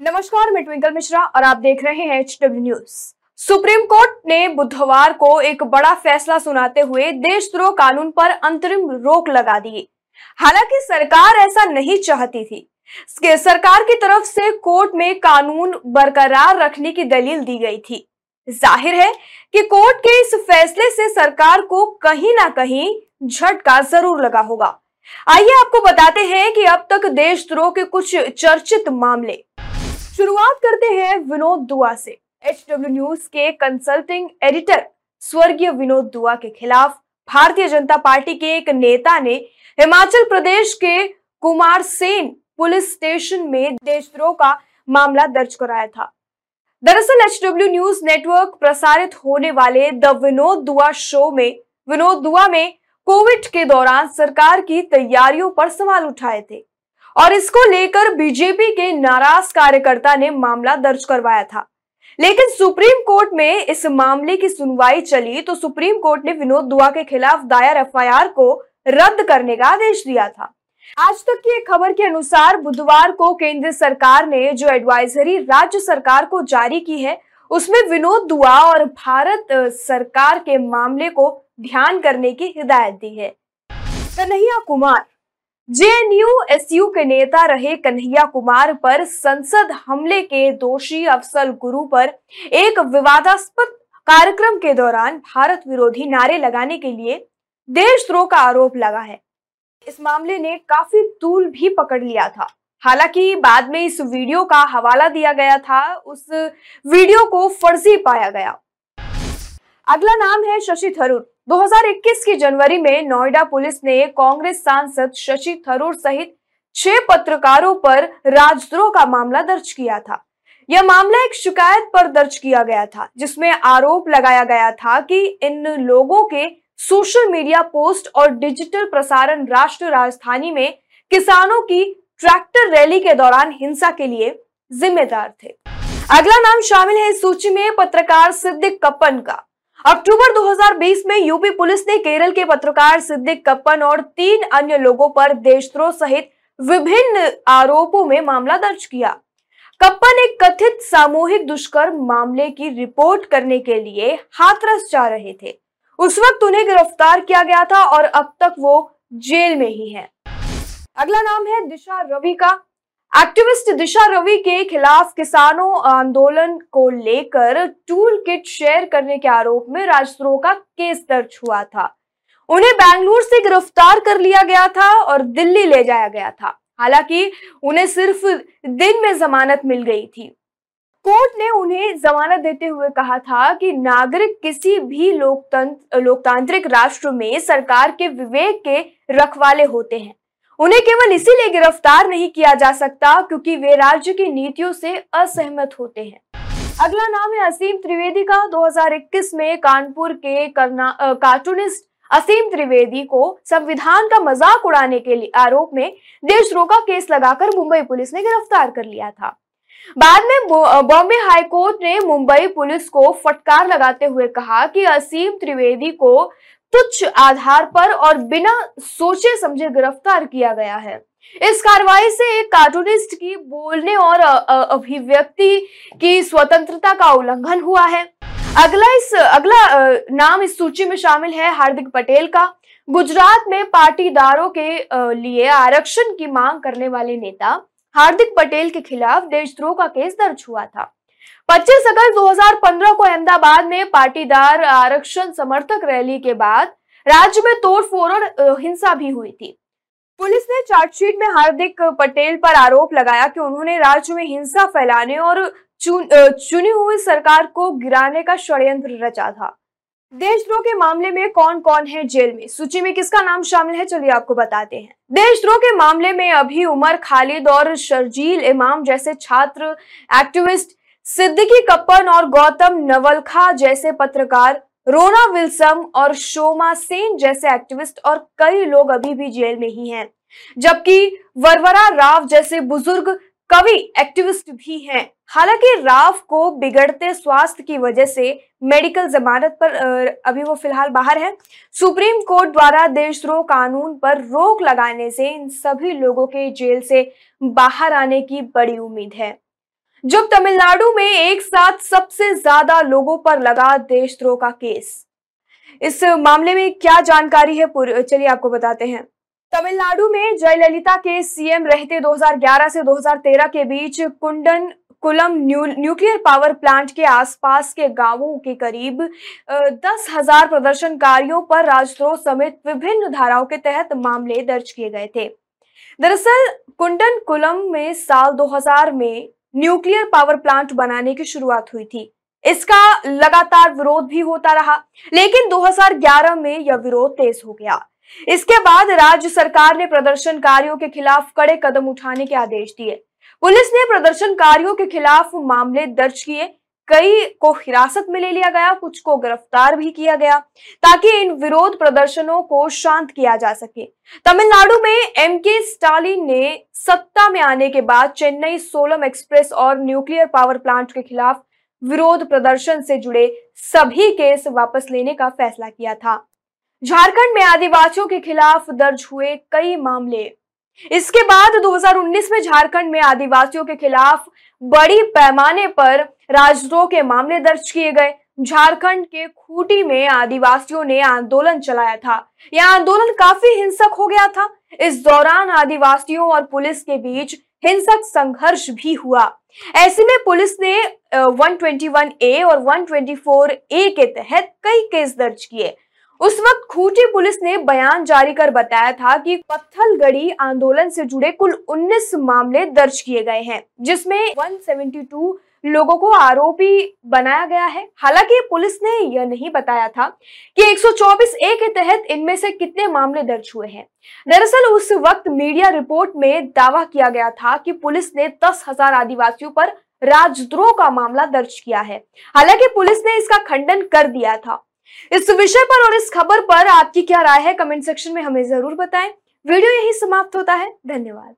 नमस्कार, मैं ट्विंकल मिश्रा और आप देख रहे हैं H W news Supreme Court ने बुधवार को एक बड़ा फैसला सुनाते हुए देशद्रोह कानून पर अंतरिम रोक लगा दी। हालाँकि सरकार ऐसा नहीं चाहती थी। सरकार की तरफ़ से कोर्ट में कानून बरकरार रखने की दलील दी गई थी। ज़ाहिर है कि कोर्ट के इस फैसले से सरकार को कहीं ना कहीं झटका ज़रूर लगा होगा। आइए आपको बताते हैं कि अब तक देशद्रोह के कुछ चर्चित मामले। शुरुआत करते हैं विनोद दुआ से। एच डब्ल्यू न्यूज़ के कंसल्टिंग एडिटर स्वर्गीय विनोद दुआ के खिलाफ भारतीय जनता पार्टी के एक नेता ने हिमाचल प्रदेश के कुमार सेन पुलिस स्टेशन में देशद्रोह का मामला दर्ज कराया था। दरअसल एच डब्ल्यू न्यूज़ नेटवर्क प्रसारित होने वाले द विनोद दुआ शो में विनोद दुआ में कोविड के दौरान सरकार की तैयारियों पर सवाल उठाए थे। और इसको लेकर बीजेपी के नाराज़ कार्यकर्ता ने मामला दर्ज करवाया था। लेकिन सुप्रीम कोर्ट में इस मामले की सुनवाई चली तो सुप्रीम कोर्ट ने विनोद दुआ के खिलाफ दायर एफआईआर को रद्द करने का आदेश दिया था। आज तक की एक खबर के अनुसार बुधवार को केंद्र सरकार ने जो एडवाइजरी राज्य सरकार को जारी की है, उसमें विनोद दुआ और भारत सरकार के मामले को ध्यान करने की हिदायत दी है। कन्हैया कुमार जेएनयू एसयू के नेता रहे कन्हैया कुमार पर संसद हमले के दोषी अफसल गुरु पर एक विवादास्पद कार्यक्रम के दौरान भारत विरोधी नारे लगाने के लिए देशद्रोह का आरोप लगा है। इस मामले ने काफ़ी तूल भी पकड़ लिया था। हालाँकि बाद में इस वीडियो का हवाला दिया गया था, उस वीडियो को फर्जी पाया गया। अगला नाम है शशि थरूर। 2021 की जनवरी में नोएडा पुलिस ने कांग्रेस सांसद शशि थरूर सहित छह पत्रकारों पर राजद्रोह का मामला दर्ज किया था। यह मामला एक शिकायत पर दर्ज किया गया था, जिसमें आरोप लगाया गया था कि इन लोगों के सोशल मीडिया पोस्ट और डिजिटल प्रसारण राष्ट्र राजधानी में किसानों की ट्रैक्टर रैली के दौरान हिंसा के लिए जिम्मेदार थे। अगला नाम शामिल है इस सूची में, पत्रकार सिद्दिक कप्पन का। अक्टूबर 2020 में यूपी पुलिस ने केरल के पत्रकार सिद्दिक कप्पन और तीन अन्य लोगों पर देशद्रोह सहित विभिन्न आरोपों में मामला दर्ज किया। कप्पन एक कथित सामूहिक दुष्कर्म मामले की रिपोर्ट करने के लिए हाथरस जा रहे थे। उस वक्त उन्हें गिरफ़्तार किया गया था और अब तक वो जेल में ही है। अगला नाम है दिशा रवि का। एक्टिविस्ट दिशा रवि के खिलाफ किसानों आंदोलन को लेकर टूल किट शेयर करने के आरोप में राजद्रोह का केस दर्ज हुआ था। उन्हें बेंगलुरु से गिरफ़्तार कर लिया गया था और दिल्ली ले जाया गया था। हालाँकि उन्हें सिर्फ़ दिन में जमानत मिल गई थी। कोर्ट ने उन्हें जमानत देते हुए कहा था कि नागरिक किसी भी लोकतंत्र, लोकतांत्रिक राष्ट्र में सरकार के विवेक के रखवाले होते हैं। उन्हें केवल इसीलिए गिरफ़्तार नहीं किया जा सकता क्योंकि वे राज्य की नीतियों से असहमत होते हैं। अगला नाम है असीम त्रिवेदी का। 2021 में कानपुर के करना कार्टूनिस्ट असीम त्रिवेदी को संविधान का मज़ाक उड़ाने के आरोप में देशद्रोह का केस लगाकर मुंबई पुलिस ने गिरफ़्तार कर लिया था। बाद में बॉम्बे हाईकोर्ट ने मुंबई पुलिस को फटकार लगाते हुए कहा कि असीम त्रिवेदी को तुच्छ आधार पर और बिना सोचे समझे गिरफ़्तार किया गया है। इस कार्रवाई से एक कार्टूनिस्ट की बोलने और अभिव्यक्ति की स्वतंत्रता का उल्लंघन हुआ है। अगला इस, अगला नाम इस सूची में शामिल है हार्दिक पटेल का। गुजरात में पाटीदारों के लिए आरक्षण की मांग करने वाले नेता हार्दिक पटेल के खिलाफ देशद्रोह का केस दर्ज हुआ था। 25 अगस्त 2015 को अहमदाबाद में पाटीदार आरक्षण समर्थक रैली के बाद राज्य में तोड़फोड़ और हिंसा भी हुई थी। पुलिस ने चार्जशीट में हार्दिक पटेल पर आरोप लगाया कि उन्होंने राज्य में हिंसा फैलाने और चुन, हुई सरकार को गिराने का षड्यंत्र रचा था। देशद्रोह के मामले में कौन कौन है जेल में? सूची में किसका नाम शामिल है? चलिए आपको बताते हैं। देशद्रोह के मामले में अभी उमर खालिद और शर्जील इमाम जैसे छात्र एक्टिविस्ट सिद्दीकी कप्पन और गौतम नवलखा जैसे पत्रकार, रोना विल्सम और शोमा सेन जैसे एक्टिविस्ट और कई लोग अभी भी जेल में ही हैं, जबकि वरवरा राव जैसे बुज़ुर्ग कवि एक्टिविस्ट भी हैं। हालाँकि राव को बिगड़ते स्वास्थ्य की वजह से मेडिकल जमानत पर अभी वो फ़िलहाल बाहर है। सुप्रीम कोर्ट द्वारा देशद्रोह कानून पर रोक लगाने से इन सभी लोगों के जेल से बाहर आने की बड़ी उम्मीद है। जब तमिलनाडु में एक साथ सबसे ज़्यादा लोगों पर लगा देशद्रोह का केस। इस मामले में क्या जानकारी है? चलिए आपको बताते हैं। तमिलनाडु में जयललिता के सीएम रहते 2011 से 2013 के बीच Kudankulam new, nuclear power plant के आसपास के गाँवों के करीब दस हज़ार प्रदर्शनकारियों पर राजद्रोह समेत विभिन्न धाराओं के तहत मामले दर्ज किए गए थे। दरअसल कुंडन कुलम में साल 2000 में न्यूक्लियर पावर प्लांट बनाने की शुरुआत हुई थी। इसका लगातार विरोध भी होता रहा, लेकिन 2011 में यह विरोध तेज हो गया। इसके बाद राज्य सरकार ने प्रदर्शनकारियों के खिलाफ कड़े कदम उठाने के आदेश दिए। पुलिस ने प्रदर्शनकारियों के खिलाफ मामले दर्ज किए कई को हिरासत में ले लिया गया, कुछ को गिरफ़्तार भी किया गया, ताकि इन विरोध प्रदर्शनों को शांत किया जा सके। तमिलनाडु में एम के स्टालिन ने सत्ता में आने के बाद चेन्नई सोलम एक्सप्रेस और न्यूक्लियर पावर प्लांट के खिलाफ विरोध प्रदर्शन से जुड़े सभी केस वापस लेने का फैसला किया था। झारखंड में आदिवासियों के खिलाफ दर्ज हुए कई मामले। इसके बाद 2019 में झारखंड में आदिवासियों के खिलाफ बड़ी पैमाने पर राजद्रोह के मामले दर्ज किए गए। झारखंड के खूटी में आदिवासियों ने आंदोलन चलाया था। यह आंदोलन काफ़ी हिंसक हो गया था। इस दौरान आदिवासियों और पुलिस के बीच हिंसक संघर्ष भी हुआ। ऐसे में पुलिस ने 121 ए और 124 ए के तहत कई केस दर्ज किए। उस वक्त खूंटी पुलिस ने बयान जारी कर बताया था कि पत्थलगढ़ी आंदोलन से जुड़े कुल 19 मामले दर्ज किए गए हैं, जिसमें 172 लोगों को आरोपी बनाया गया है। हालाँकि पुलिस ने यह नहीं बताया था कि 124 ए के तहत इनमें से कितने मामले दर्ज हुए हैं। दरअसल उस वक्त मीडिया रिपोर्ट में दावा किया गया था कि पुलिस ने दस हज़ार आदिवासियों पर राजद्रोह का मामला दर्ज किया है। हालाँकि पुलिस ने इसका खंडन कर दिया था। इस विषय पर और इस खबर पर आपकी क्या राय है, कमेंट सेक्शन में हमें ज़रूर बताएँ। वीडियो यही समाप्त होता है। धन्यवाद।